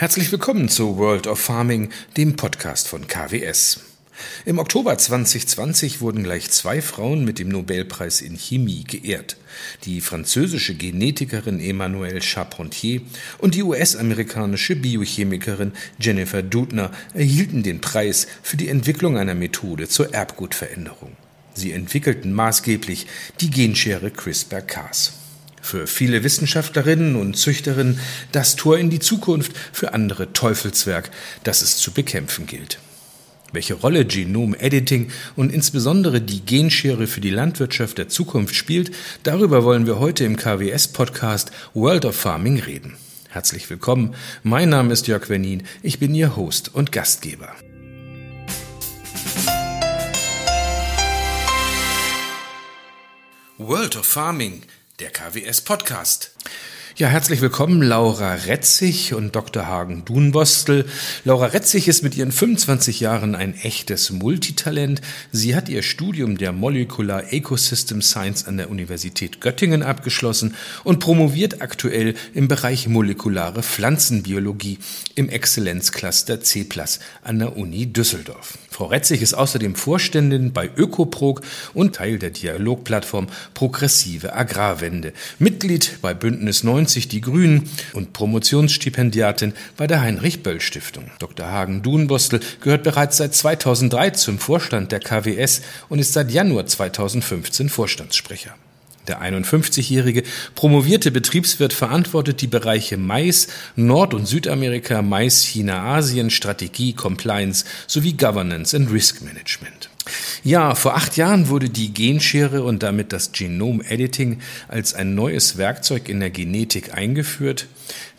Herzlich willkommen zu World of Farming, dem Podcast von KWS. Im Oktober 2020 wurden gleich zwei Frauen mit dem Nobelpreis in Chemie geehrt. Die französische Genetikerin Emmanuelle Charpentier und die US-amerikanische Biochemikerin Jennifer Doudna erhielten den Preis für die Entwicklung einer Methode zur Erbgutveränderung. Sie entwickelten maßgeblich die Genschere CRISPR-Cas. Für viele Wissenschaftlerinnen und Züchterinnen das Tor in die Zukunft, für andere Teufelswerk, das es zu bekämpfen gilt. Welche Rolle Genom-Editing und insbesondere die Genschere für die Landwirtschaft der Zukunft spielt, darüber wollen wir heute im KWS-Podcast World of Farming reden. Herzlich willkommen, mein Name ist Jörg Wernin, ich bin Ihr Host und Gastgeber. World of Farming – der KWS Podcast. Ja, herzlich willkommen, Laura Retzig und Dr. Hagen Dunbostel. Laura Retzig ist mit ihren 25 Jahren ein echtes Multitalent. Sie hat ihr Studium der Molecular Ecosystem Science an der Universität Göttingen abgeschlossen und promoviert aktuell im Bereich molekulare Pflanzenbiologie im Exzellenzcluster C an der Uni Düsseldorf. Frau Retzig ist außerdem Vorständin bei Ökoprog und Teil der Dialogplattform Progressive Agrarwende, Mitglied bei Bündnis 90 90 Die Grünen und Promotionsstipendiatin bei der Heinrich-Böll-Stiftung. Dr. Hagen-Duhnbostel gehört bereits seit 2003 zum Vorstand der KWS und ist seit Januar 2015 Vorstandssprecher. Der 51-jährige promovierte Betriebswirt verantwortet die Bereiche Mais, Nord- und Südamerika, Mais, China, Asien, Strategie, Compliance sowie Governance and Risk Management. Ja, vor acht Jahren wurde die Genschere und damit das Genom-Editing als ein neues Werkzeug in der Genetik eingeführt.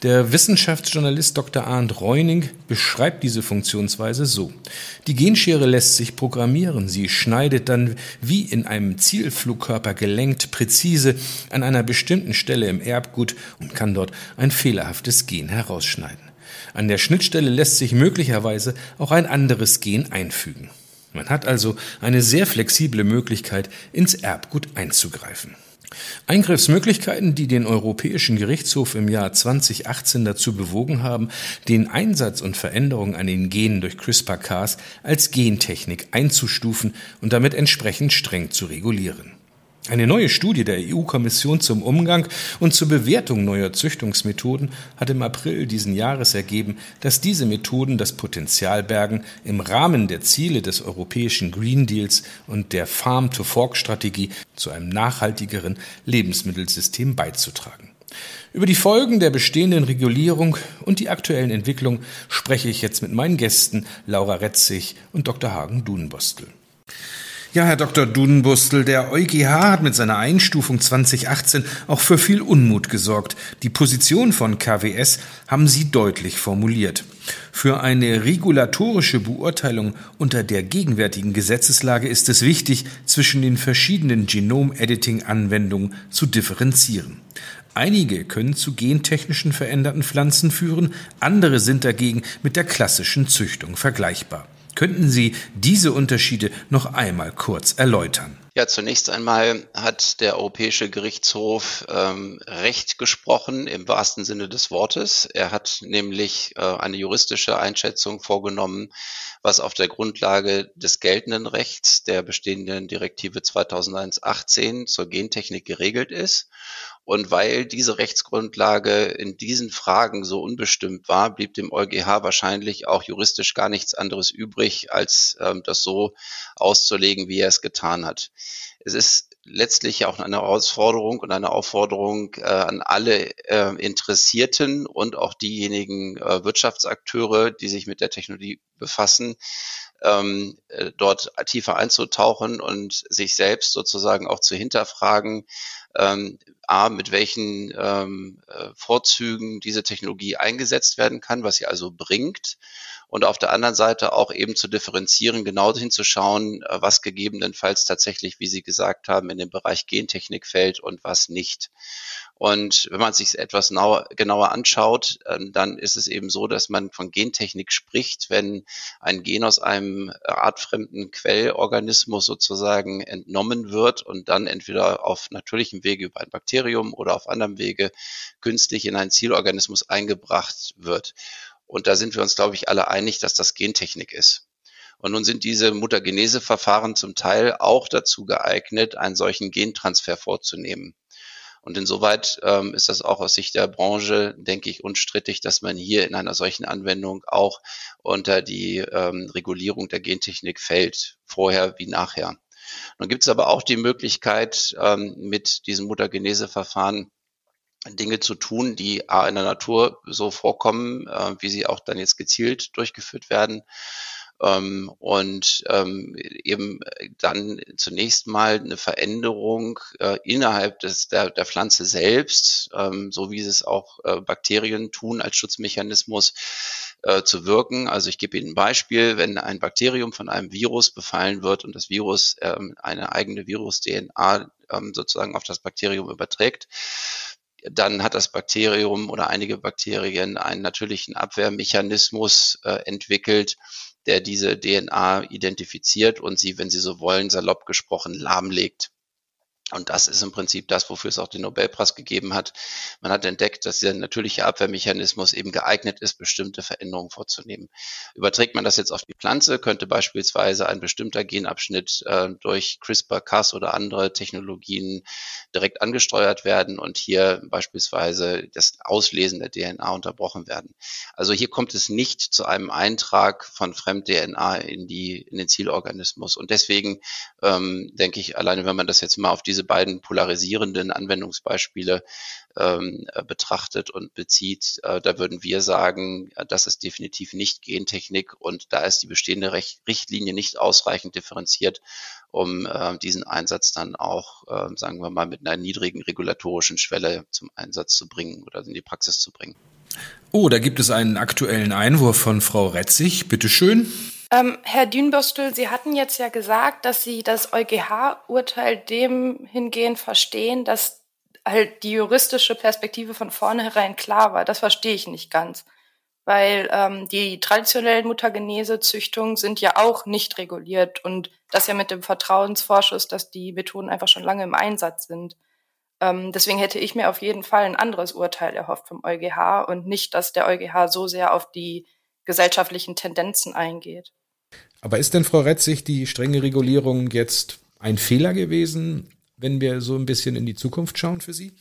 Der Wissenschaftsjournalist Dr. Arndt Reuning beschreibt diese Funktionsweise so. Die Genschere lässt sich programmieren. Sie schneidet dann wie in einem Zielflugkörper gelenkt präzise an einer bestimmten Stelle im Erbgut und kann dort ein fehlerhaftes Gen herausschneiden. An der Schnittstelle lässt sich möglicherweise auch ein anderes Gen einfügen. Man hat also eine sehr flexible Möglichkeit, ins Erbgut einzugreifen. Eingriffsmöglichkeiten, die den Europäischen Gerichtshof im Jahr 2018 dazu bewogen haben, den Einsatz und Veränderung an den Genen durch CRISPR-Cas als Gentechnik einzustufen und damit entsprechend streng zu regulieren. Eine neue Studie der EU-Kommission zum Umgang und zur Bewertung neuer Züchtungsmethoden hat im April diesen Jahres ergeben, dass diese Methoden das Potenzial bergen, im Rahmen der Ziele des europäischen Green Deals und der Farm-to-Fork-Strategie zu einem nachhaltigeren Lebensmittelsystem beizutragen. Über die Folgen der bestehenden Regulierung und die aktuellen Entwicklungen spreche ich jetzt mit meinen Gästen Laura Retzig und Dr. Hagen Dunenbostel. Ja, Herr Dr. Dudenbustel, der EuGH hat mit seiner Einstufung 2018 auch für viel Unmut gesorgt. Die Position von KWS haben Sie deutlich formuliert. Für eine regulatorische Beurteilung unter der gegenwärtigen Gesetzeslage ist es wichtig, zwischen den verschiedenen Genom-Editing-Anwendungen zu differenzieren. Einige können zu gentechnischen veränderten Pflanzen führen, andere sind dagegen mit der klassischen Züchtung vergleichbar. Könnten Sie diese Unterschiede noch einmal kurz erläutern? Ja, zunächst einmal hat der Europäische Gerichtshof ähm, Recht gesprochen im wahrsten Sinne des Wortes. Er hat nämlich äh, eine juristische Einschätzung vorgenommen, was auf der Grundlage des geltenden Rechts der bestehenden Direktive 2001-18 zur Gentechnik geregelt ist und weil diese Rechtsgrundlage in diesen Fragen so unbestimmt war, blieb dem EuGH wahrscheinlich auch juristisch gar nichts anderes übrig, als ähm, das so auszulegen, wie er es getan hat. Es ist letztlich auch eine Herausforderung und eine Aufforderung äh, an alle äh, Interessierten und auch diejenigen äh, Wirtschaftsakteure, die sich mit der Technologie befassen, ähm, äh, dort tiefer einzutauchen und sich selbst sozusagen auch zu hinterfragen, ähm, A, mit welchen ähm, äh, Vorzügen diese Technologie eingesetzt werden kann, was sie also bringt. Und auf der anderen Seite auch eben zu differenzieren, genau hinzuschauen, äh, was gegebenenfalls tatsächlich, wie Sie gesagt haben, in den Bereich Gentechnik fällt und was nicht. Und wenn man sich etwas genauer anschaut, ähm, dann ist es eben so, dass man von Gentechnik spricht, wenn ein Gen aus einem artfremden Quellorganismus sozusagen entnommen wird und dann entweder auf natürlichem Wege über ein Bakterium oder auf anderem Wege künstlich in einen Zielorganismus eingebracht wird. Und da sind wir uns, glaube ich, alle einig, dass das Gentechnik ist. Und nun sind diese Mutageneseverfahren zum Teil auch dazu geeignet, einen solchen Gentransfer vorzunehmen. Und insoweit ähm, ist das auch aus Sicht der Branche, denke ich, unstrittig, dass man hier in einer solchen Anwendung auch unter die ähm, Regulierung der Gentechnik fällt, vorher wie nachher. Nun gibt es aber auch die Möglichkeit, ähm, mit diesem Mutageneseverfahren Dinge zu tun, die A in der Natur so vorkommen, äh, wie sie auch dann jetzt gezielt durchgeführt werden ähm, und ähm, eben dann zunächst mal eine Veränderung äh, innerhalb des, der, der Pflanze selbst, ähm, so wie es auch äh, Bakterien tun als Schutzmechanismus, äh, zu wirken. Also ich gebe Ihnen ein Beispiel, wenn ein Bakterium von einem Virus befallen wird und das Virus ähm, eine eigene Virus-DNA ähm, sozusagen auf das Bakterium überträgt, dann hat das Bakterium oder einige Bakterien einen natürlichen Abwehrmechanismus äh, entwickelt, der diese DNA identifiziert und sie, wenn Sie so wollen, salopp gesprochen, lahmlegt. Und das ist im Prinzip das, wofür es auch den Nobelpreis gegeben hat. Man hat entdeckt, dass der natürliche Abwehrmechanismus eben geeignet ist, bestimmte Veränderungen vorzunehmen. Überträgt man das jetzt auf die Pflanze, könnte beispielsweise ein bestimmter Genabschnitt äh, durch CRISPR-Cas oder andere Technologien direkt angesteuert werden und hier beispielsweise das Auslesen der DNA unterbrochen werden. Also hier kommt es nicht zu einem Eintrag von Fremd-DNA in, die, in den Zielorganismus. Und deswegen ähm, denke ich, alleine wenn man das jetzt mal auf diese diese beiden polarisierenden Anwendungsbeispiele ähm, äh, betrachtet und bezieht, äh, da würden wir sagen, äh, das ist definitiv nicht Gentechnik und da ist die bestehende Recht Richtlinie nicht ausreichend differenziert, um äh, diesen Einsatz dann auch, äh, sagen wir mal, mit einer niedrigen regulatorischen Schwelle zum Einsatz zu bringen oder in die Praxis zu bringen. Oh, da gibt es einen aktuellen Einwurf von Frau Retzig. Bitte schön. Ähm, Herr Dünbürstel, Sie hatten jetzt ja gesagt, dass Sie das EuGH-Urteil dem hingehend verstehen, dass halt die juristische Perspektive von vornherein klar war. Das verstehe ich nicht ganz. Weil ähm, die traditionellen Mutagenese-Züchtungen sind ja auch nicht reguliert und das ja mit dem Vertrauensvorschuss, dass die Methoden einfach schon lange im Einsatz sind. Ähm, deswegen hätte ich mir auf jeden Fall ein anderes Urteil erhofft vom EuGH und nicht, dass der EuGH so sehr auf die gesellschaftlichen Tendenzen eingeht. Aber ist denn, Frau Retzig, die strenge Regulierung jetzt ein Fehler gewesen, wenn wir so ein bisschen in die Zukunft schauen für Sie?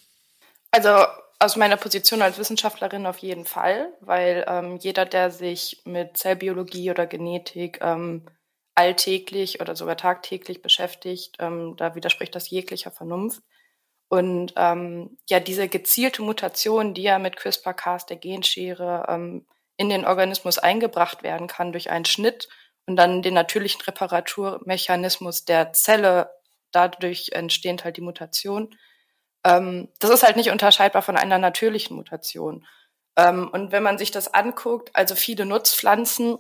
Also aus meiner Position als Wissenschaftlerin auf jeden Fall, weil ähm, jeder, der sich mit Zellbiologie oder Genetik ähm, alltäglich oder sogar tagtäglich beschäftigt, ähm, da widerspricht das jeglicher Vernunft. Und ähm, ja, diese gezielte Mutation, die ja mit CRISPR-Cas, der Genschere, ähm, in den Organismus eingebracht werden kann durch einen Schnitt und dann den natürlichen Reparaturmechanismus der Zelle, dadurch entstehend halt die Mutation. Ähm, das ist halt nicht unterscheidbar von einer natürlichen Mutation. Ähm, und wenn man sich das anguckt, also viele Nutzpflanzen,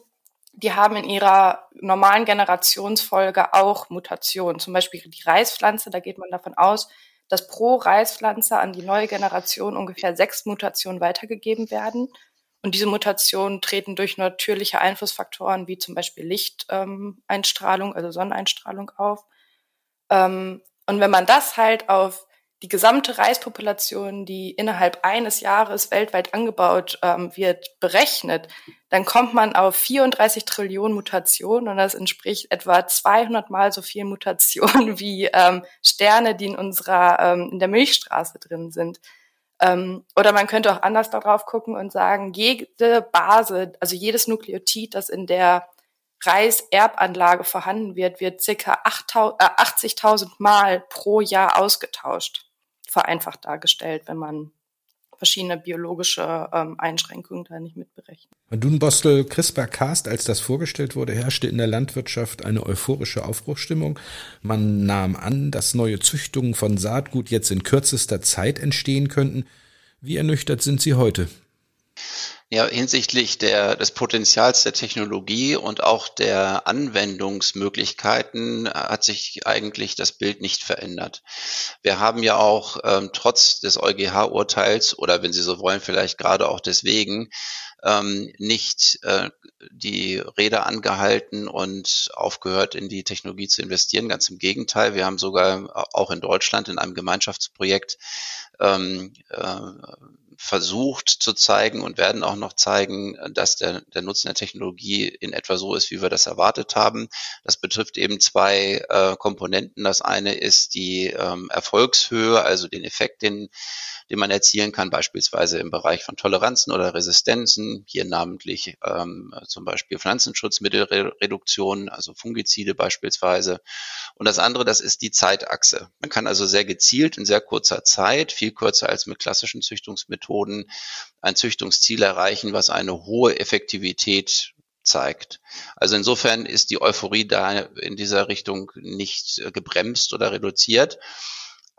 die haben in ihrer normalen Generationsfolge auch Mutationen. Zum Beispiel die Reispflanze, da geht man davon aus, dass pro Reispflanze an die neue Generation ungefähr sechs Mutationen weitergegeben werden. Und diese Mutationen treten durch natürliche Einflussfaktoren wie zum Beispiel Lichteinstrahlung, ähm, also Sonneneinstrahlung auf. Ähm, und wenn man das halt auf die gesamte Reispopulation, die innerhalb eines Jahres weltweit angebaut ähm, wird, berechnet, dann kommt man auf 34 Trillionen Mutationen und das entspricht etwa 200 mal so viel Mutationen wie ähm, Sterne, die in unserer in der Milchstraße drin sind. Ähm, oder man könnte auch anders darauf gucken und sagen, jede Base, also jedes Nukleotid, das in der Reiserbanlage vorhanden wird, wird circa 80.000 äh, Mal pro Jahr ausgetauscht. Vereinfacht dargestellt, wenn man verschiedene biologische ähm, Einschränkungen da nicht mitberechnet. Dunbostel CRISPR-Cast, als das vorgestellt wurde, herrschte in der Landwirtschaft eine euphorische Aufbruchstimmung. Man nahm an, dass neue Züchtungen von Saatgut jetzt in kürzester Zeit entstehen könnten. Wie ernüchtert sind Sie heute? Ja, hinsichtlich der, des Potenzials der Technologie und auch der Anwendungsmöglichkeiten äh, hat sich eigentlich das Bild nicht verändert. Wir haben ja auch ähm, trotz des EuGH-Urteils oder wenn Sie so wollen, vielleicht gerade auch deswegen, ähm, nicht äh, die Räder angehalten und aufgehört, in die Technologie zu investieren. Ganz im Gegenteil, wir haben sogar auch in Deutschland in einem Gemeinschaftsprojekt ähm, äh, versucht zu zeigen und werden auch noch zeigen, dass der, der Nutzen der Technologie in etwa so ist, wie wir das erwartet haben. Das betrifft eben zwei äh, Komponenten. Das eine ist die ähm, Erfolgshöhe, also den Effekt, den den man erzielen kann, beispielsweise im Bereich von Toleranzen oder Resistenzen, hier namentlich ähm, zum Beispiel Pflanzenschutzmittelreduktion, also Fungizide beispielsweise. Und das andere, das ist die Zeitachse. Man kann also sehr gezielt in sehr kurzer Zeit, viel kürzer als mit klassischen Züchtungsmethoden, ein Züchtungsziel erreichen, was eine hohe Effektivität zeigt. Also insofern ist die Euphorie da in dieser Richtung nicht äh, gebremst oder reduziert.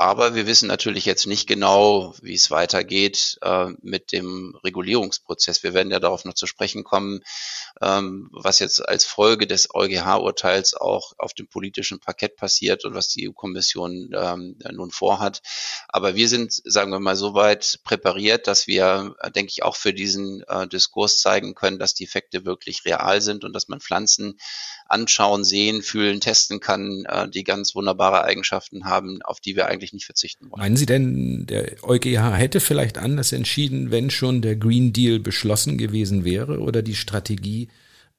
Aber wir wissen natürlich jetzt nicht genau, wie es weitergeht äh, mit dem Regulierungsprozess. Wir werden ja darauf noch zu sprechen kommen, ähm, was jetzt als Folge des EuGH-Urteils auch auf dem politischen Parkett passiert und was die EU-Kommission ähm, nun vorhat. Aber wir sind, sagen wir mal, so weit präpariert, dass wir, denke ich, auch für diesen äh, Diskurs zeigen können, dass die Effekte wirklich real sind und dass man Pflanzen anschauen, sehen, fühlen, testen kann, äh, die ganz wunderbare Eigenschaften haben, auf die wir eigentlich nicht verzichten wollen. Meinen Sie denn, der EuGH hätte vielleicht anders entschieden, wenn schon der Green Deal beschlossen gewesen wäre oder die Strategie,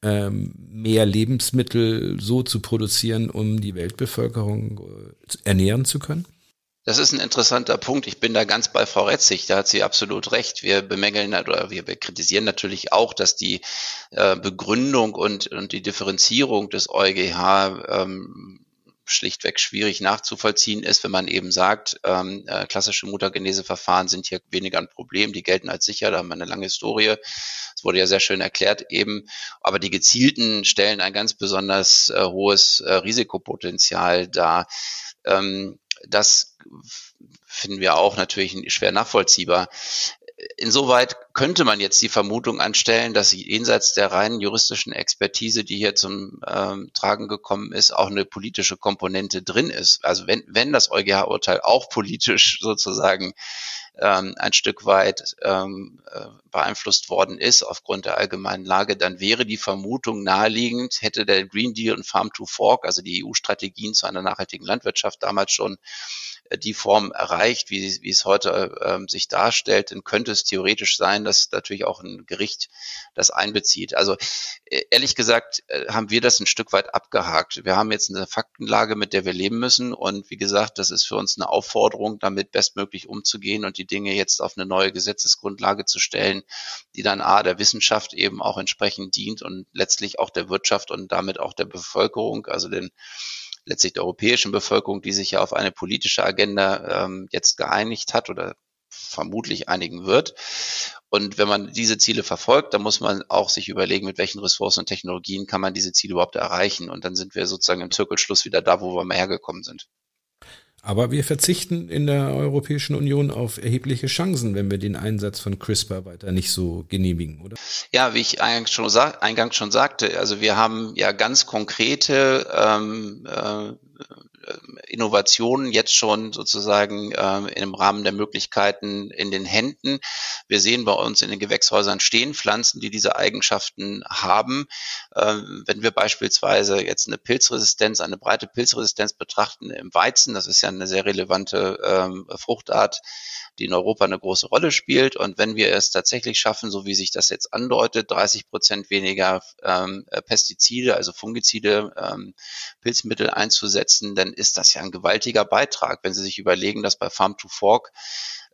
ähm, mehr Lebensmittel so zu produzieren, um die Weltbevölkerung äh, ernähren zu können? Das ist ein interessanter Punkt. Ich bin da ganz bei Frau Retzig. Da hat sie absolut recht. Wir bemängeln oder wir kritisieren natürlich auch, dass die äh, Begründung und, und die Differenzierung des EuGH ähm, schlichtweg schwierig nachzuvollziehen ist, wenn man eben sagt, ähm, äh, klassische Muttergeneseverfahren sind hier weniger ein Problem, die gelten als sicher, da haben wir eine lange Historie. Das wurde ja sehr schön erklärt eben. Aber die gezielten stellen ein ganz besonders äh, hohes äh, Risikopotenzial dar. Ähm, das finden wir auch natürlich schwer nachvollziehbar. Insoweit könnte man jetzt die Vermutung anstellen, dass jenseits der reinen juristischen Expertise, die hier zum ähm, Tragen gekommen ist, auch eine politische Komponente drin ist. Also wenn, wenn das EuGH-Urteil auch politisch sozusagen ähm, ein Stück weit ähm, äh, beeinflusst worden ist aufgrund der allgemeinen Lage, dann wäre die Vermutung naheliegend, hätte der Green Deal und Farm to Fork, also die EU-Strategien zu einer nachhaltigen Landwirtschaft damals schon die Form erreicht, wie, wie es heute ähm, sich darstellt, dann könnte es theoretisch sein, dass natürlich auch ein Gericht das einbezieht. Also äh, ehrlich gesagt äh, haben wir das ein Stück weit abgehakt. Wir haben jetzt eine Faktenlage, mit der wir leben müssen und wie gesagt, das ist für uns eine Aufforderung, damit bestmöglich umzugehen und die Dinge jetzt auf eine neue Gesetzesgrundlage zu stellen, die dann A der Wissenschaft eben auch entsprechend dient und letztlich auch der Wirtschaft und damit auch der Bevölkerung, also den letztlich der europäischen Bevölkerung, die sich ja auf eine politische Agenda ähm, jetzt geeinigt hat oder vermutlich einigen wird. Und wenn man diese Ziele verfolgt, dann muss man auch sich überlegen, mit welchen Ressourcen und Technologien kann man diese Ziele überhaupt erreichen. Und dann sind wir sozusagen im Zirkelschluss wieder da, wo wir mal hergekommen sind. Aber wir verzichten in der Europäischen Union auf erhebliche Chancen, wenn wir den Einsatz von CRISPR weiter nicht so genehmigen, oder? Ja, wie ich eingangs schon, eingangs schon sagte, also wir haben ja ganz konkrete ähm, äh, Innovationen jetzt schon sozusagen äh, im Rahmen der Möglichkeiten in den Händen. Wir sehen bei uns in den Gewächshäusern stehen Pflanzen, die diese Eigenschaften haben. Äh, wenn wir beispielsweise jetzt eine Pilzresistenz, eine breite Pilzresistenz betrachten im Weizen, das ist ja eine sehr relevante äh, Fruchtart, die in Europa eine große Rolle spielt. Und wenn wir es tatsächlich schaffen, so wie sich das jetzt andeutet, 30 Prozent weniger ähm, Pestizide, also Fungizide, ähm, Pilzmittel einzusetzen, dann ist das ja ein gewaltiger Beitrag. Wenn Sie sich überlegen, dass bei Farm to Fork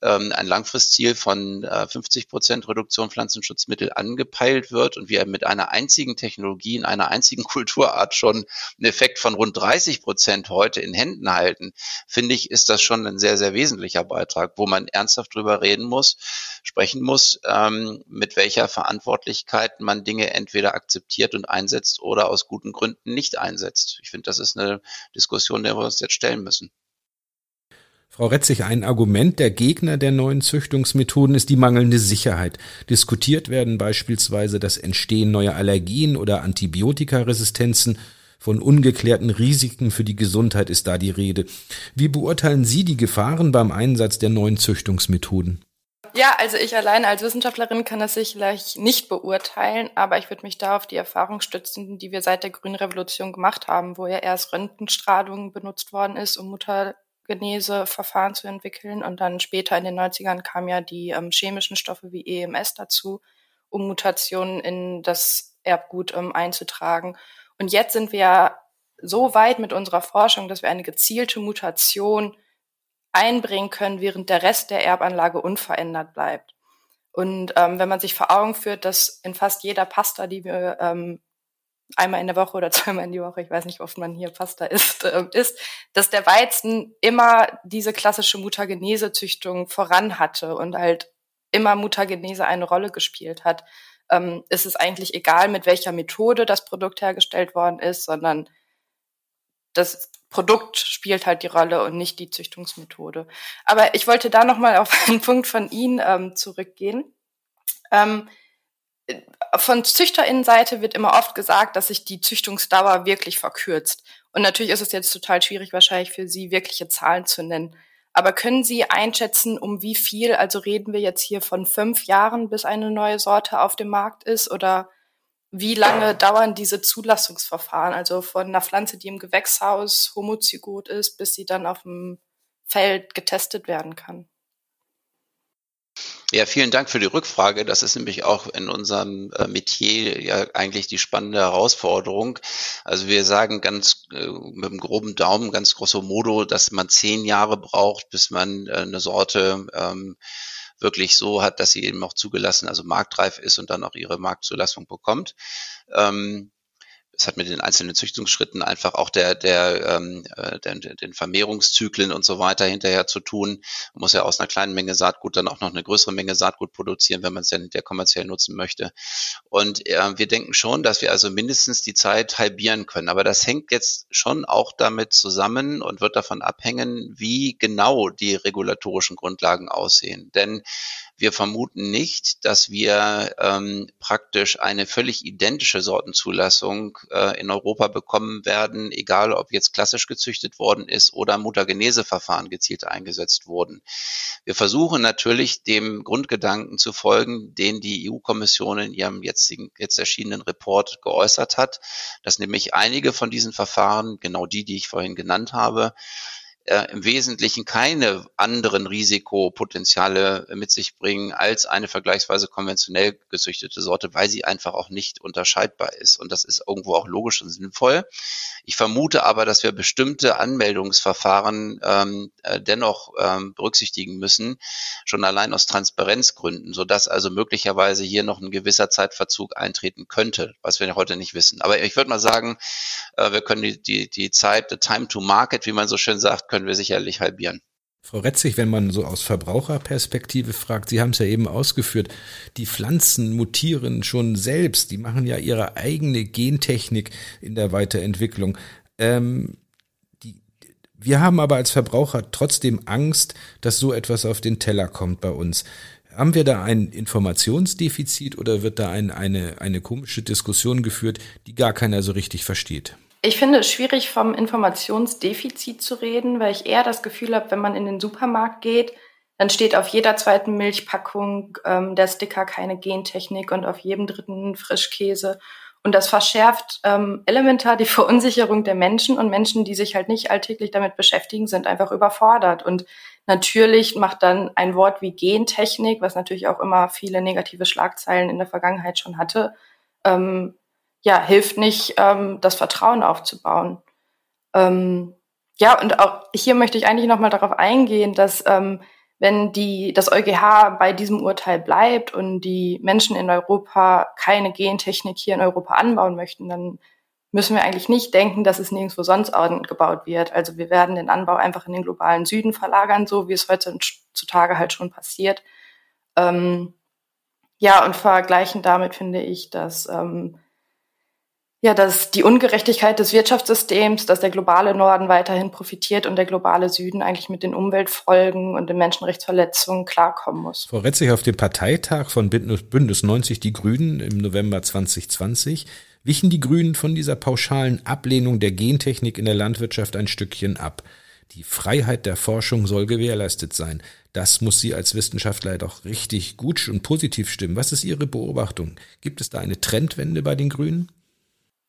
ähm, ein Langfristziel von äh, 50 Prozent Reduktion Pflanzenschutzmittel angepeilt wird und wir mit einer einzigen Technologie in einer einzigen Kulturart schon einen Effekt von rund 30 Prozent heute in Händen halten, finde ich, ist das schon ein sehr, sehr wesentlicher Beitrag, wo man ernsthaft drüber reden muss, sprechen muss, ähm, mit welcher Verantwortlichkeit man Dinge entweder akzeptiert und einsetzt oder aus guten Gründen nicht einsetzt. Ich finde, das ist eine Diskussion, der wir uns jetzt stellen müssen. Frau Retzig, ein Argument der Gegner der neuen Züchtungsmethoden ist die mangelnde Sicherheit. Diskutiert werden beispielsweise das Entstehen neuer Allergien oder Antibiotikaresistenzen. Von ungeklärten Risiken für die Gesundheit ist da die Rede. Wie beurteilen Sie die Gefahren beim Einsatz der neuen Züchtungsmethoden? Ja, also ich alleine als Wissenschaftlerin kann das sicherlich nicht beurteilen, aber ich würde mich da auf die Erfahrung stützen, die wir seit der Grünen Revolution gemacht haben, wo ja erst Röntgenstrahlung benutzt worden ist, um Mutter Geneseverfahren zu entwickeln. Und dann später in den 90ern kamen ja die ähm, chemischen Stoffe wie EMS dazu. um Mutationen in das Erbgut ähm, einzutragen. Und jetzt sind wir so weit mit unserer Forschung, dass wir eine gezielte Mutation einbringen können, während der Rest der Erbanlage unverändert bleibt. Und ähm, wenn man sich vor Augen führt, dass in fast jeder Pasta, die wir ähm, einmal in der Woche oder zweimal in die Woche, ich weiß nicht, wie oft man hier Pasta isst, äh, ist, dass der Weizen immer diese klassische Mutagenese-Züchtung voran hatte und halt immer Mutagenese eine Rolle gespielt hat. Ähm, ist es eigentlich egal, mit welcher Methode das Produkt hergestellt worden ist, sondern das Produkt spielt halt die Rolle und nicht die Züchtungsmethode. Aber ich wollte da nochmal auf einen Punkt von Ihnen ähm, zurückgehen. Ähm, von Züchterinnenseite wird immer oft gesagt, dass sich die Züchtungsdauer wirklich verkürzt. Und natürlich ist es jetzt total schwierig, wahrscheinlich für Sie wirkliche Zahlen zu nennen. Aber können Sie einschätzen, um wie viel, also reden wir jetzt hier von fünf Jahren, bis eine neue Sorte auf dem Markt ist? Oder wie lange dauern diese Zulassungsverfahren? Also von einer Pflanze, die im Gewächshaus homozygot ist, bis sie dann auf dem Feld getestet werden kann? Ja, vielen Dank für die Rückfrage. Das ist nämlich auch in unserem äh, Metier ja eigentlich die spannende Herausforderung. Also wir sagen ganz äh, mit einem groben Daumen, ganz grosso modo, dass man zehn Jahre braucht, bis man äh, eine Sorte ähm, wirklich so hat, dass sie eben auch zugelassen, also marktreif ist und dann auch ihre Marktzulassung bekommt. Ähm, es hat mit den einzelnen Züchtungsschritten einfach auch der, der, ähm, äh, der, den Vermehrungszyklen und so weiter hinterher zu tun. Man muss ja aus einer kleinen Menge Saatgut dann auch noch eine größere Menge Saatgut produzieren, wenn man es ja hinterher kommerziell nutzen möchte. Und äh, wir denken schon, dass wir also mindestens die Zeit halbieren können. Aber das hängt jetzt schon auch damit zusammen und wird davon abhängen, wie genau die regulatorischen Grundlagen aussehen. Denn wir vermuten nicht, dass wir ähm, praktisch eine völlig identische Sortenzulassung äh, in Europa bekommen werden, egal ob jetzt klassisch gezüchtet worden ist oder Mutageneseverfahren gezielt eingesetzt wurden. Wir versuchen natürlich dem Grundgedanken zu folgen, den die EU-Kommission in ihrem jetzigen, jetzt erschienenen Report geäußert hat, dass nämlich einige von diesen Verfahren, genau die, die ich vorhin genannt habe, äh, im Wesentlichen keine anderen Risikopotenziale mit sich bringen als eine vergleichsweise konventionell gezüchtete Sorte, weil sie einfach auch nicht unterscheidbar ist. Und das ist irgendwo auch logisch und sinnvoll. Ich vermute aber, dass wir bestimmte Anmeldungsverfahren ähm, äh, dennoch ähm, berücksichtigen müssen, schon allein aus Transparenzgründen, sodass also möglicherweise hier noch ein gewisser Zeitverzug eintreten könnte, was wir heute nicht wissen. Aber ich würde mal sagen, äh, wir können die, die, die Zeit, the time to market, wie man so schön sagt, können wir sicherlich halbieren. Frau Retzig, wenn man so aus Verbraucherperspektive fragt, Sie haben es ja eben ausgeführt, die Pflanzen mutieren schon selbst, die machen ja ihre eigene Gentechnik in der Weiterentwicklung. Ähm, die, wir haben aber als Verbraucher trotzdem Angst, dass so etwas auf den Teller kommt bei uns. Haben wir da ein Informationsdefizit oder wird da ein, eine, eine komische Diskussion geführt, die gar keiner so richtig versteht? Ich finde es schwierig, vom Informationsdefizit zu reden, weil ich eher das Gefühl habe, wenn man in den Supermarkt geht, dann steht auf jeder zweiten Milchpackung ähm, der Sticker keine Gentechnik und auf jedem dritten Frischkäse. Und das verschärft ähm, elementar die Verunsicherung der Menschen und Menschen, die sich halt nicht alltäglich damit beschäftigen, sind einfach überfordert. Und natürlich macht dann ein Wort wie Gentechnik, was natürlich auch immer viele negative Schlagzeilen in der Vergangenheit schon hatte, ähm, ja, hilft nicht, ähm, das Vertrauen aufzubauen. Ähm, ja, und auch hier möchte ich eigentlich nochmal darauf eingehen, dass ähm, wenn die, das EuGH bei diesem Urteil bleibt und die Menschen in Europa keine Gentechnik hier in Europa anbauen möchten, dann müssen wir eigentlich nicht denken, dass es nirgendwo sonst gebaut wird. Also wir werden den Anbau einfach in den globalen Süden verlagern, so wie es heutzutage halt schon passiert. Ähm, ja, und vergleichen damit finde ich, dass ähm, ja, dass die Ungerechtigkeit des Wirtschaftssystems, dass der globale Norden weiterhin profitiert und der globale Süden eigentlich mit den Umweltfolgen und den Menschenrechtsverletzungen klarkommen muss. Frau Retzig, auf dem Parteitag von Bündnis 90 Die Grünen im November 2020 wichen die Grünen von dieser pauschalen Ablehnung der Gentechnik in der Landwirtschaft ein Stückchen ab. Die Freiheit der Forschung soll gewährleistet sein. Das muss Sie als Wissenschaftler doch richtig gut und positiv stimmen. Was ist Ihre Beobachtung? Gibt es da eine Trendwende bei den Grünen?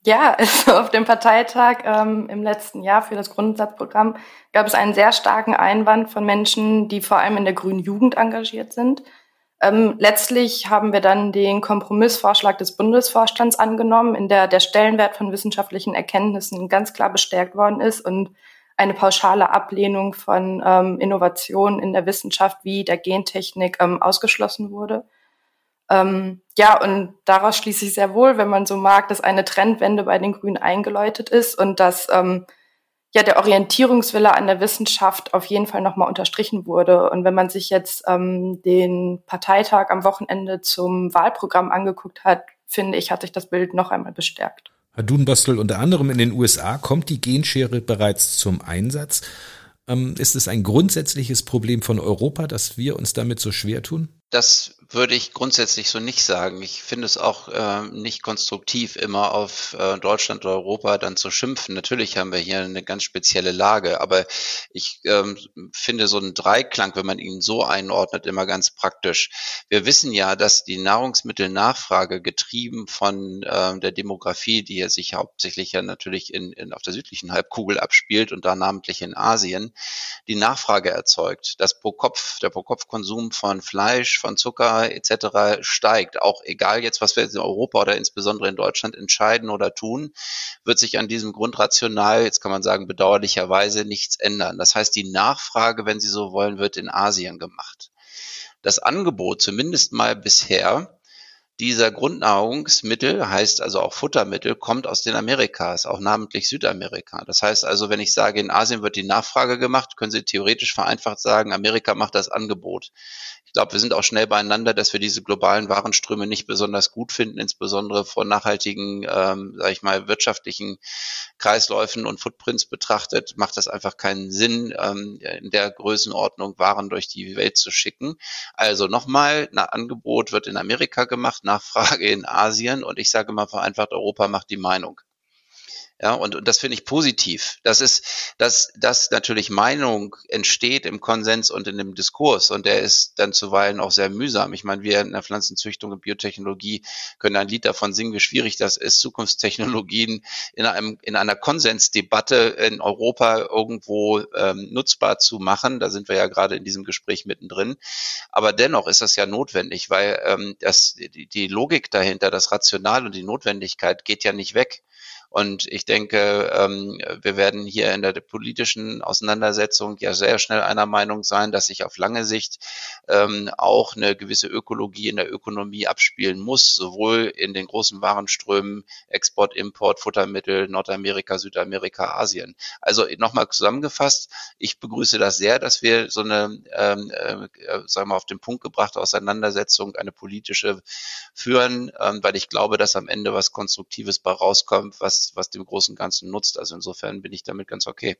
Ja, also auf dem Parteitag ähm, im letzten Jahr für das Grundsatzprogramm gab es einen sehr starken Einwand von Menschen, die vor allem in der grünen Jugend engagiert sind. Ähm, letztlich haben wir dann den Kompromissvorschlag des Bundesvorstands angenommen, in der der Stellenwert von wissenschaftlichen Erkenntnissen ganz klar bestärkt worden ist und eine pauschale Ablehnung von ähm, Innovationen in der Wissenschaft wie der Gentechnik ähm, ausgeschlossen wurde. Ähm, ja, und daraus schließe ich sehr wohl, wenn man so mag, dass eine Trendwende bei den Grünen eingeläutet ist und dass ähm, ja der Orientierungswille an der Wissenschaft auf jeden Fall nochmal unterstrichen wurde. Und wenn man sich jetzt ähm, den Parteitag am Wochenende zum Wahlprogramm angeguckt hat, finde ich, hat sich das Bild noch einmal bestärkt. Herr Dunbastel, unter anderem in den USA kommt die Genschere bereits zum Einsatz. Ähm, ist es ein grundsätzliches Problem von Europa, dass wir uns damit so schwer tun? Das würde ich grundsätzlich so nicht sagen. Ich finde es auch äh, nicht konstruktiv, immer auf äh, Deutschland oder Europa dann zu schimpfen. Natürlich haben wir hier eine ganz spezielle Lage, aber ich ähm, finde so einen Dreiklang, wenn man ihn so einordnet, immer ganz praktisch. Wir wissen ja, dass die Nahrungsmittelnachfrage getrieben von äh, der Demografie, die ja sich hauptsächlich ja natürlich in, in, auf der südlichen Halbkugel abspielt und da namentlich in Asien, die Nachfrage erzeugt. Das pro Kopf, der pro Kopf Konsum von Fleisch, von Zucker, etc. steigt. Auch egal jetzt, was wir in Europa oder insbesondere in Deutschland entscheiden oder tun, wird sich an diesem Grundrational, jetzt kann man sagen, bedauerlicherweise nichts ändern. Das heißt, die Nachfrage, wenn Sie so wollen, wird in Asien gemacht. Das Angebot, zumindest mal bisher, dieser Grundnahrungsmittel, heißt also auch Futtermittel, kommt aus den Amerikas, auch namentlich Südamerika. Das heißt also, wenn ich sage, in Asien wird die Nachfrage gemacht, können Sie theoretisch vereinfacht sagen, Amerika macht das Angebot. Ich glaube, wir sind auch schnell beieinander, dass wir diese globalen Warenströme nicht besonders gut finden, insbesondere von nachhaltigen, ähm, sage ich mal, wirtschaftlichen Kreisläufen und Footprints betrachtet, macht das einfach keinen Sinn, ähm, in der Größenordnung Waren durch die Welt zu schicken. Also nochmal, ein Angebot wird in Amerika gemacht, Nachfrage in Asien und ich sage mal vereinfacht, Europa macht die Meinung. Ja, und, und das finde ich positiv. Das ist, dass, dass natürlich Meinung entsteht im Konsens und in dem Diskurs und der ist dann zuweilen auch sehr mühsam. Ich meine, wir in der Pflanzenzüchtung und Biotechnologie können ein Lied davon singen, wie schwierig das ist, Zukunftstechnologien in einem, in einer Konsensdebatte in Europa irgendwo ähm, nutzbar zu machen. Da sind wir ja gerade in diesem Gespräch mittendrin. Aber dennoch ist das ja notwendig, weil ähm, das, die, die Logik dahinter, das Rational und die Notwendigkeit geht ja nicht weg. Und ich denke, ähm, wir werden hier in der politischen Auseinandersetzung ja sehr schnell einer Meinung sein, dass sich auf lange Sicht ähm, auch eine gewisse Ökologie in der Ökonomie abspielen muss, sowohl in den großen Warenströmen, Export, Import, Futtermittel, Nordamerika, Südamerika, Asien. Also nochmal zusammengefasst, ich begrüße das sehr, dass wir so eine, ähm, äh, sagen wir auf den Punkt gebrachte Auseinandersetzung, eine politische führen, ähm, weil ich glaube, dass am Ende was Konstruktives bei rauskommt, was was, was dem großen Ganzen nutzt. Also insofern bin ich damit ganz okay.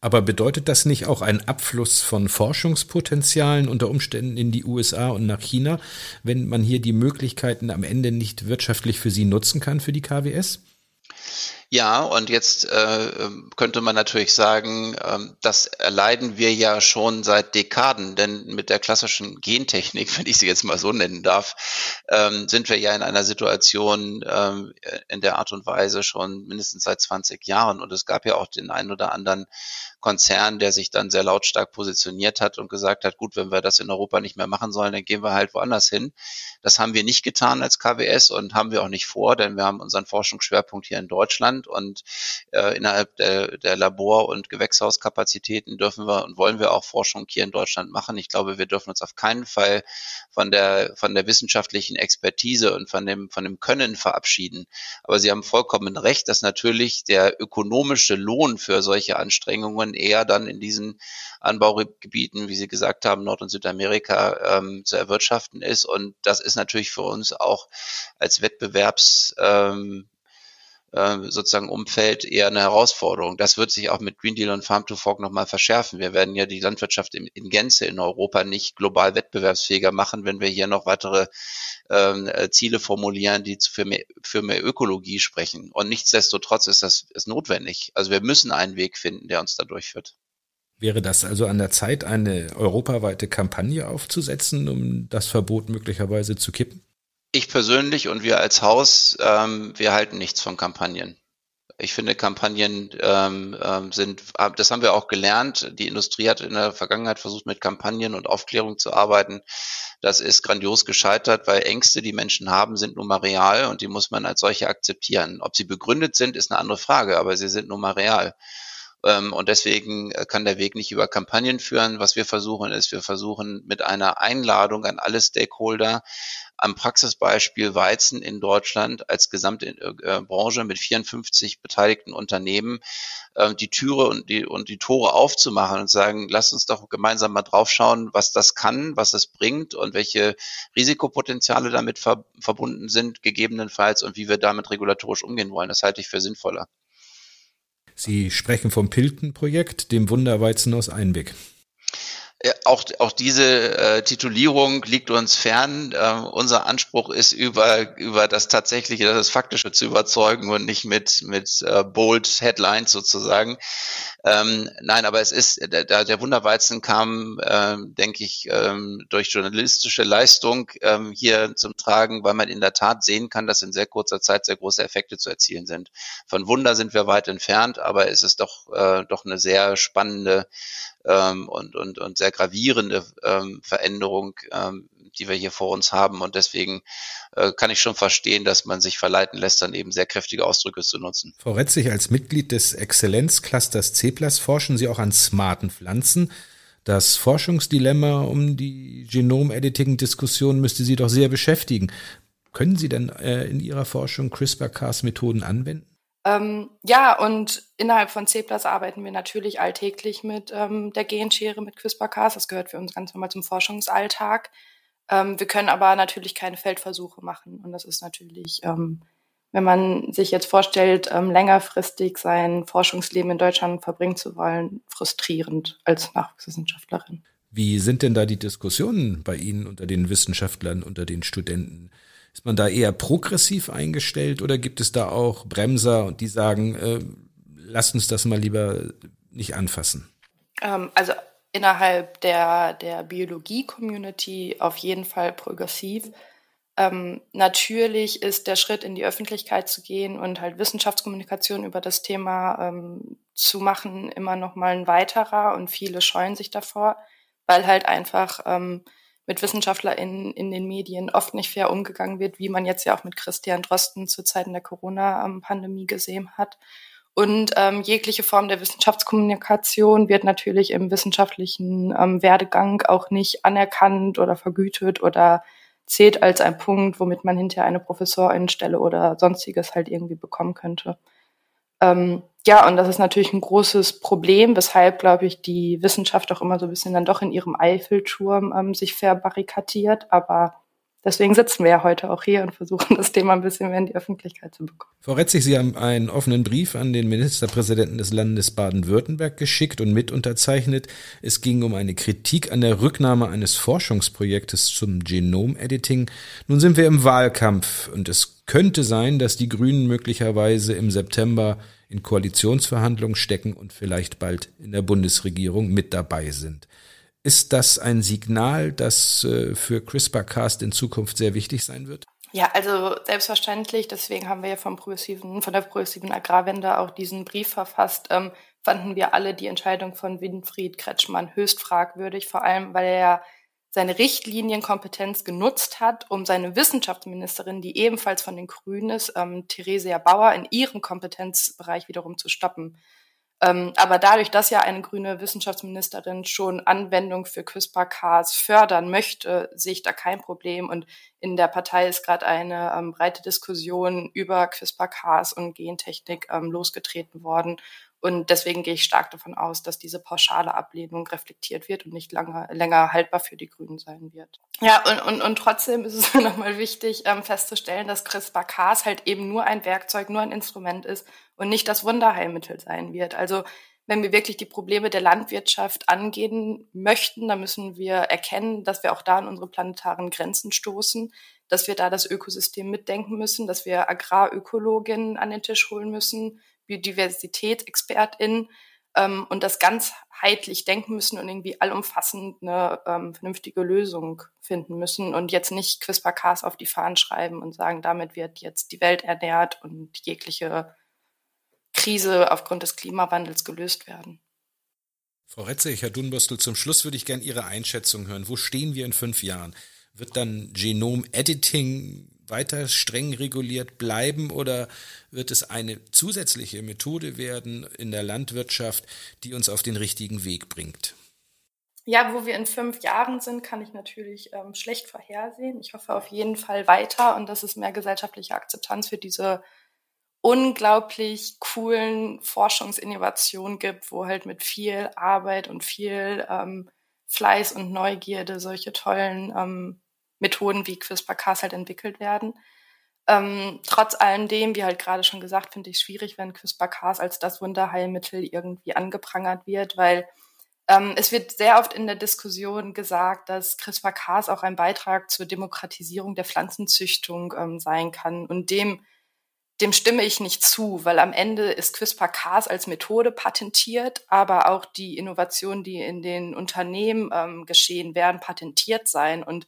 Aber bedeutet das nicht auch einen Abfluss von Forschungspotenzialen unter Umständen in die USA und nach China, wenn man hier die Möglichkeiten am Ende nicht wirtschaftlich für sie nutzen kann, für die KWS? Ja, und jetzt äh, könnte man natürlich sagen, äh, das erleiden wir ja schon seit Dekaden, denn mit der klassischen Gentechnik, wenn ich sie jetzt mal so nennen darf, ähm, sind wir ja in einer Situation ähm, in der Art und Weise schon mindestens seit 20 Jahren. Und es gab ja auch den einen oder anderen Konzern, der sich dann sehr lautstark positioniert hat und gesagt hat, gut, wenn wir das in Europa nicht mehr machen sollen, dann gehen wir halt woanders hin. Das haben wir nicht getan als KWS und haben wir auch nicht vor, denn wir haben unseren Forschungsschwerpunkt hier in Deutschland und äh, innerhalb der, der Labor- und Gewächshauskapazitäten dürfen wir und wollen wir auch Forschung hier in Deutschland machen. Ich glaube, wir dürfen uns auf keinen Fall von der, von der wissenschaftlichen Expertise und von dem, von dem Können verabschieden. Aber Sie haben vollkommen recht, dass natürlich der ökonomische Lohn für solche Anstrengungen eher dann in diesen Anbaugebieten, wie Sie gesagt haben, Nord- und Südamerika ähm, zu erwirtschaften ist. Und das ist natürlich für uns auch als Wettbewerbs ähm, äh, sozusagen Umfeld eher eine Herausforderung. Das wird sich auch mit Green Deal und Farm to Fork nochmal verschärfen. Wir werden ja die Landwirtschaft in, in, Gänze in Europa nicht global wettbewerbsfähiger machen, wenn wir hier noch weitere ähm, äh, Ziele formulieren, die für mehr, für mehr Ökologie sprechen. Und nichtsdestotrotz ist das ist notwendig. Also wir müssen einen Weg finden, der uns da durchführt. Wäre das also an der Zeit, eine europaweite Kampagne aufzusetzen, um das Verbot möglicherweise zu kippen? Ich persönlich und wir als Haus, ähm, wir halten nichts von Kampagnen. Ich finde, Kampagnen ähm, ähm sind, das haben wir auch gelernt. Die Industrie hat in der Vergangenheit versucht, mit Kampagnen und Aufklärung zu arbeiten. Das ist grandios gescheitert, weil Ängste, die Menschen haben, sind nun mal real und die muss man als solche akzeptieren. Ob sie begründet sind, ist eine andere Frage, aber sie sind nun mal real. Ähm, und deswegen äh, kann der Weg nicht über Kampagnen führen. Was wir versuchen, ist, wir versuchen mit einer Einladung an alle Stakeholder am Praxisbeispiel Weizen in Deutschland als gesamte äh, Branche mit 54 beteiligten Unternehmen äh, die Türe und die, und die Tore aufzumachen und sagen, lasst uns doch gemeinsam mal draufschauen, was das kann, was es bringt und welche Risikopotenziale damit ver verbunden sind, gegebenenfalls und wie wir damit regulatorisch umgehen wollen. Das halte ich für sinnvoller. Sie sprechen vom Pilten-Projekt, dem Wunderweizen aus Einweg. Äh, auch, auch diese äh, Titulierung liegt uns fern. Äh, unser Anspruch ist, über, über das Tatsächliche, das Faktische zu überzeugen und nicht mit, mit äh, bold Headlines sozusagen. Ähm, nein, aber es ist, der, der Wunderweizen kam, ähm, denke ich, ähm, durch journalistische Leistung ähm, hier zum Tragen, weil man in der Tat sehen kann, dass in sehr kurzer Zeit sehr große Effekte zu erzielen sind. Von Wunder sind wir weit entfernt, aber es ist doch, äh, doch eine sehr spannende ähm, und, und, und sehr gravierende ähm, Veränderung, ähm, die wir hier vor uns haben. Und deswegen äh, kann ich schon verstehen, dass man sich verleiten lässt, dann eben sehr kräftige Ausdrücke zu nutzen. Frau Retzig, als Mitglied des Exzellenzclusters CEPLAS forschen Sie auch an smarten Pflanzen. Das Forschungsdilemma um die Genom-Editing-Diskussion müsste Sie doch sehr beschäftigen. Können Sie denn äh, in Ihrer Forschung CRISPR-Cas-Methoden anwenden? Ähm, ja, und innerhalb von C arbeiten wir natürlich alltäglich mit ähm, der Genschere, mit CRISPR-Cas. Das gehört für uns ganz normal zum Forschungsalltag. Ähm, wir können aber natürlich keine Feldversuche machen. Und das ist natürlich, ähm, wenn man sich jetzt vorstellt, ähm, längerfristig sein Forschungsleben in Deutschland verbringen zu wollen, frustrierend als Nachwuchswissenschaftlerin. Wie sind denn da die Diskussionen bei Ihnen unter den Wissenschaftlern, unter den Studenten? Ist man da eher progressiv eingestellt oder gibt es da auch Bremser und die sagen, äh, lasst uns das mal lieber nicht anfassen? Ähm, also innerhalb der, der Biologie-Community auf jeden Fall progressiv. Ähm, natürlich ist der Schritt in die Öffentlichkeit zu gehen und halt Wissenschaftskommunikation über das Thema ähm, zu machen immer noch mal ein weiterer und viele scheuen sich davor, weil halt einfach ähm, mit WissenschaftlerInnen in den Medien oft nicht fair umgegangen wird, wie man jetzt ja auch mit Christian Drosten zu Zeiten der Corona-Pandemie gesehen hat. Und ähm, jegliche Form der Wissenschaftskommunikation wird natürlich im wissenschaftlichen ähm, Werdegang auch nicht anerkannt oder vergütet oder zählt als ein Punkt, womit man hinterher eine Professorinstelle oder sonstiges halt irgendwie bekommen könnte. Ähm, ja, und das ist natürlich ein großes Problem, weshalb, glaube ich, die Wissenschaft auch immer so ein bisschen dann doch in ihrem Eiffelturm ähm, sich verbarrikadiert. Aber deswegen sitzen wir ja heute auch hier und versuchen, das Thema ein bisschen mehr in die Öffentlichkeit zu bekommen. Frau Retzig, Sie haben einen offenen Brief an den Ministerpräsidenten des Landes Baden-Württemberg geschickt und mit unterzeichnet. Es ging um eine Kritik an der Rücknahme eines Forschungsprojektes zum Genom-Editing. Nun sind wir im Wahlkampf und es könnte sein, dass die Grünen möglicherweise im September in Koalitionsverhandlungen stecken und vielleicht bald in der Bundesregierung mit dabei sind. Ist das ein Signal, das äh, für CRISPR-Cas in Zukunft sehr wichtig sein wird? Ja, also selbstverständlich. Deswegen haben wir ja vom progressiven, von der progressiven Agrarwende auch diesen Brief verfasst. Ähm, fanden wir alle die Entscheidung von Winfried Kretschmann höchst fragwürdig, vor allem weil er ja seine Richtlinienkompetenz genutzt hat, um seine Wissenschaftsministerin, die ebenfalls von den Grünen ist, ähm, Theresia Bauer, in ihrem Kompetenzbereich wiederum zu stoppen. Ähm, aber dadurch, dass ja eine grüne Wissenschaftsministerin schon Anwendung für CRISPR-Cas fördern möchte, sehe ich da kein Problem. Und in der Partei ist gerade eine ähm, breite Diskussion über CRISPR-Cas und Gentechnik ähm, losgetreten worden. Und deswegen gehe ich stark davon aus, dass diese pauschale Ablehnung reflektiert wird und nicht lange, länger haltbar für die Grünen sein wird. Ja, und, und, und trotzdem ist es nochmal wichtig ähm, festzustellen, dass CRISPR-Cas halt eben nur ein Werkzeug, nur ein Instrument ist und nicht das Wunderheilmittel sein wird. Also wenn wir wirklich die Probleme der Landwirtschaft angehen möchten, dann müssen wir erkennen, dass wir auch da an unsere planetaren Grenzen stoßen, dass wir da das Ökosystem mitdenken müssen, dass wir Agrarökologinnen an den Tisch holen müssen, Biodiversitätsexpertin ähm, und das ganzheitlich denken müssen und irgendwie allumfassend eine ähm, vernünftige Lösung finden müssen und jetzt nicht CRISPR-Cas auf die Fahnen schreiben und sagen, damit wird jetzt die Welt ernährt und jegliche Krise aufgrund des Klimawandels gelöst werden. Frau Retzig, Herr Dunbostel, zum Schluss würde ich gerne Ihre Einschätzung hören. Wo stehen wir in fünf Jahren? Wird dann Genom-Editing weiter streng reguliert bleiben oder wird es eine zusätzliche Methode werden in der Landwirtschaft, die uns auf den richtigen Weg bringt? Ja, wo wir in fünf Jahren sind, kann ich natürlich ähm, schlecht vorhersehen. Ich hoffe auf jeden Fall weiter und dass es mehr gesellschaftliche Akzeptanz für diese unglaublich coolen Forschungsinnovationen gibt, wo halt mit viel Arbeit und viel ähm, Fleiß und Neugierde solche tollen ähm, Methoden wie CRISPR-Cas halt entwickelt werden. Ähm, trotz alledem, wie halt gerade schon gesagt, finde ich schwierig, wenn CRISPR-Cas als das Wunderheilmittel irgendwie angeprangert wird, weil ähm, es wird sehr oft in der Diskussion gesagt, dass CRISPR-Cas auch ein Beitrag zur Demokratisierung der Pflanzenzüchtung ähm, sein kann. Und dem, dem stimme ich nicht zu, weil am Ende ist CRISPR-Cas als Methode patentiert, aber auch die Innovationen, die in den Unternehmen ähm, geschehen, werden patentiert sein. Und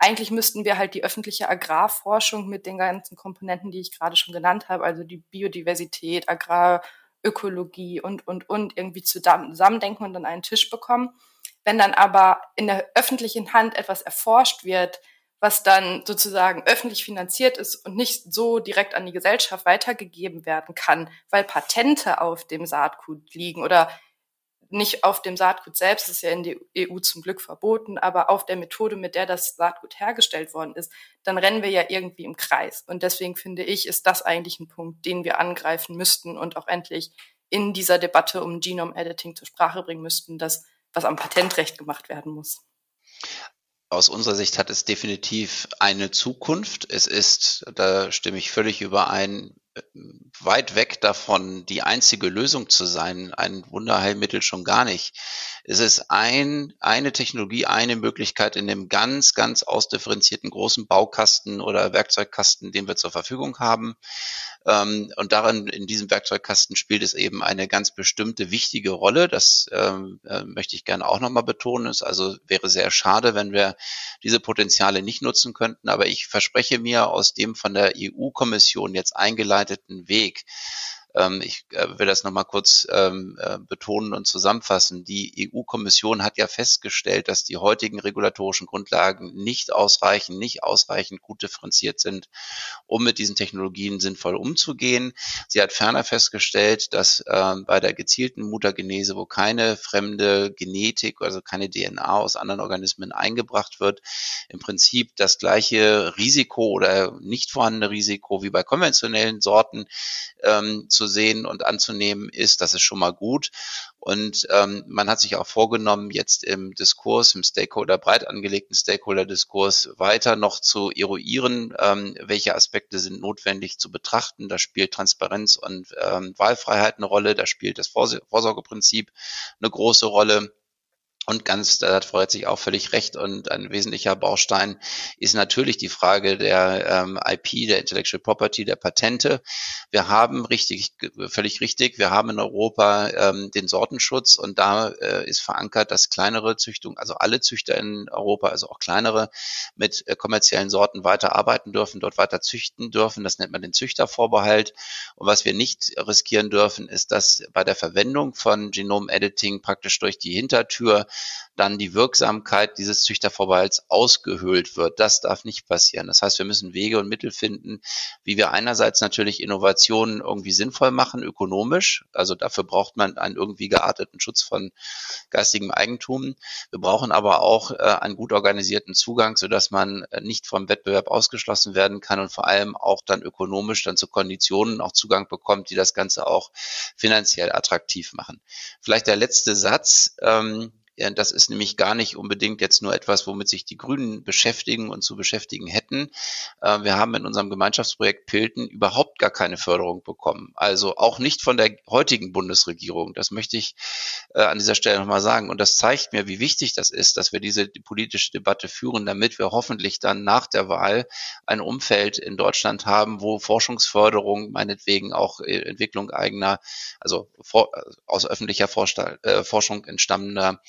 eigentlich müssten wir halt die öffentliche Agrarforschung mit den ganzen Komponenten, die ich gerade schon genannt habe, also die Biodiversität, Agrarökologie und, und, und irgendwie zusammendenken und an einen Tisch bekommen. Wenn dann aber in der öffentlichen Hand etwas erforscht wird, was dann sozusagen öffentlich finanziert ist und nicht so direkt an die Gesellschaft weitergegeben werden kann, weil Patente auf dem Saatgut liegen oder nicht auf dem Saatgut selbst, das ist ja in der EU zum Glück verboten, aber auf der Methode, mit der das Saatgut hergestellt worden ist, dann rennen wir ja irgendwie im Kreis. Und deswegen finde ich, ist das eigentlich ein Punkt, den wir angreifen müssten und auch endlich in dieser Debatte um Genome Editing zur Sprache bringen müssten, dass was am Patentrecht gemacht werden muss. Aus unserer Sicht hat es definitiv eine Zukunft. Es ist, da stimme ich völlig überein, weit weg davon, die einzige Lösung zu sein, ein Wunderheilmittel schon gar nicht. Es ist ein, eine Technologie, eine Möglichkeit in dem ganz, ganz ausdifferenzierten großen Baukasten oder Werkzeugkasten, den wir zur Verfügung haben. Ähm, und darin, in diesem Werkzeugkasten spielt es eben eine ganz bestimmte wichtige Rolle. Das ähm, äh, möchte ich gerne auch nochmal betonen. Es also wäre sehr schade, wenn wir diese Potenziale nicht nutzen könnten. Aber ich verspreche mir aus dem von der EU-Kommission jetzt eingeleiteten Weg, ähm, ich äh, will das nochmal kurz ähm, äh, betonen und zusammenfassen. Die EU-Kommission hat ja festgestellt, dass die heutigen regulatorischen Grundlagen nicht ausreichen, nicht ausreichend gut differenziert sind, um mit diesen Technologien sinnvoll umzugehen. Sie hat ferner festgestellt, dass äh, bei der gezielten Mutagenese, wo keine fremde Genetik, also keine DNA aus anderen Organismen eingebracht wird, im Prinzip das gleiche Risiko oder nicht vorhandene Risiko wie bei konventionellen Sorten ähm, zu und anzunehmen ist, das ist schon mal gut. Und ähm, man hat sich auch vorgenommen, jetzt im Diskurs, im Stakeholder, breit angelegten Stakeholder-Diskurs weiter noch zu eruieren, ähm, welche Aspekte sind notwendig zu betrachten. Da spielt Transparenz und ähm, Wahlfreiheit eine Rolle, da spielt das Vorsorgeprinzip eine große Rolle. Und ganz, da hat Frau Retzig auch völlig recht. Und ein wesentlicher Baustein ist natürlich die Frage der ähm, IP, der Intellectual Property, der Patente. Wir haben richtig, völlig richtig, wir haben in Europa ähm, den Sortenschutz und da äh, ist verankert, dass kleinere Züchtung, also alle Züchter in Europa, also auch kleinere, mit äh, kommerziellen Sorten weiter arbeiten dürfen, dort weiter züchten dürfen. Das nennt man den Züchtervorbehalt. Und was wir nicht riskieren dürfen, ist, dass bei der Verwendung von Genome Editing praktisch durch die Hintertür dann die Wirksamkeit dieses Züchtervorbehalts ausgehöhlt wird. Das darf nicht passieren. Das heißt, wir müssen Wege und Mittel finden, wie wir einerseits natürlich Innovationen irgendwie sinnvoll machen, ökonomisch. Also dafür braucht man einen irgendwie gearteten Schutz von geistigem Eigentum. Wir brauchen aber auch äh, einen gut organisierten Zugang, sodass man äh, nicht vom Wettbewerb ausgeschlossen werden kann und vor allem auch dann ökonomisch dann zu Konditionen auch Zugang bekommt, die das Ganze auch finanziell attraktiv machen. Vielleicht der letzte Satz. Ähm, das ist nämlich gar nicht unbedingt jetzt nur etwas, womit sich die Grünen beschäftigen und zu beschäftigen hätten. Äh, wir haben in unserem Gemeinschaftsprojekt Pilten überhaupt gar keine Förderung bekommen. Also auch nicht von der heutigen Bundesregierung. Das möchte ich äh, an dieser Stelle nochmal sagen. Und das zeigt mir, wie wichtig das ist, dass wir diese politische Debatte führen, damit wir hoffentlich dann nach der Wahl ein Umfeld in Deutschland haben, wo Forschungsförderung, meinetwegen auch äh, Entwicklung eigener, also aus öffentlicher Forschung entstammender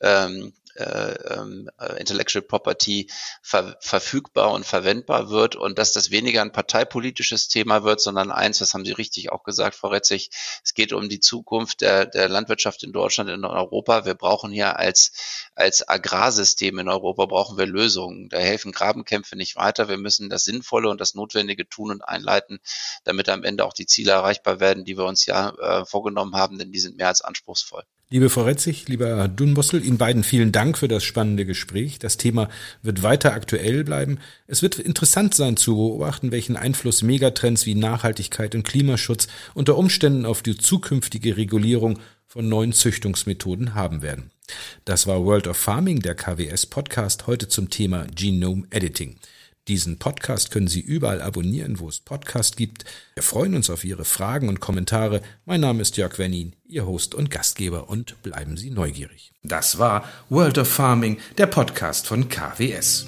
ähm, äh, Intellectual Property ver verfügbar und verwendbar wird und dass das weniger ein parteipolitisches Thema wird, sondern eins, das haben Sie richtig auch gesagt, Frau Retzig, es geht um die Zukunft der, der Landwirtschaft in Deutschland, in Europa. Wir brauchen hier als, als Agrarsystem in Europa brauchen wir Lösungen. Da helfen Grabenkämpfe nicht weiter. Wir müssen das Sinnvolle und das Notwendige tun und einleiten, damit am Ende auch die Ziele erreichbar werden, die wir uns ja äh, vorgenommen haben, denn die sind mehr als anspruchsvoll. Liebe Frau Retzig, lieber Herr Dunbossel, Ihnen beiden vielen Dank für das spannende Gespräch. Das Thema wird weiter aktuell bleiben. Es wird interessant sein zu beobachten, welchen Einfluss Megatrends wie Nachhaltigkeit und Klimaschutz unter Umständen auf die zukünftige Regulierung von neuen Züchtungsmethoden haben werden. Das war World of Farming, der KWS Podcast, heute zum Thema Genome Editing. Diesen Podcast können Sie überall abonnieren, wo es Podcast gibt. Wir freuen uns auf Ihre Fragen und Kommentare. Mein Name ist Jörg Wernin, Ihr Host und Gastgeber und bleiben Sie neugierig. Das war World of Farming, der Podcast von KWS.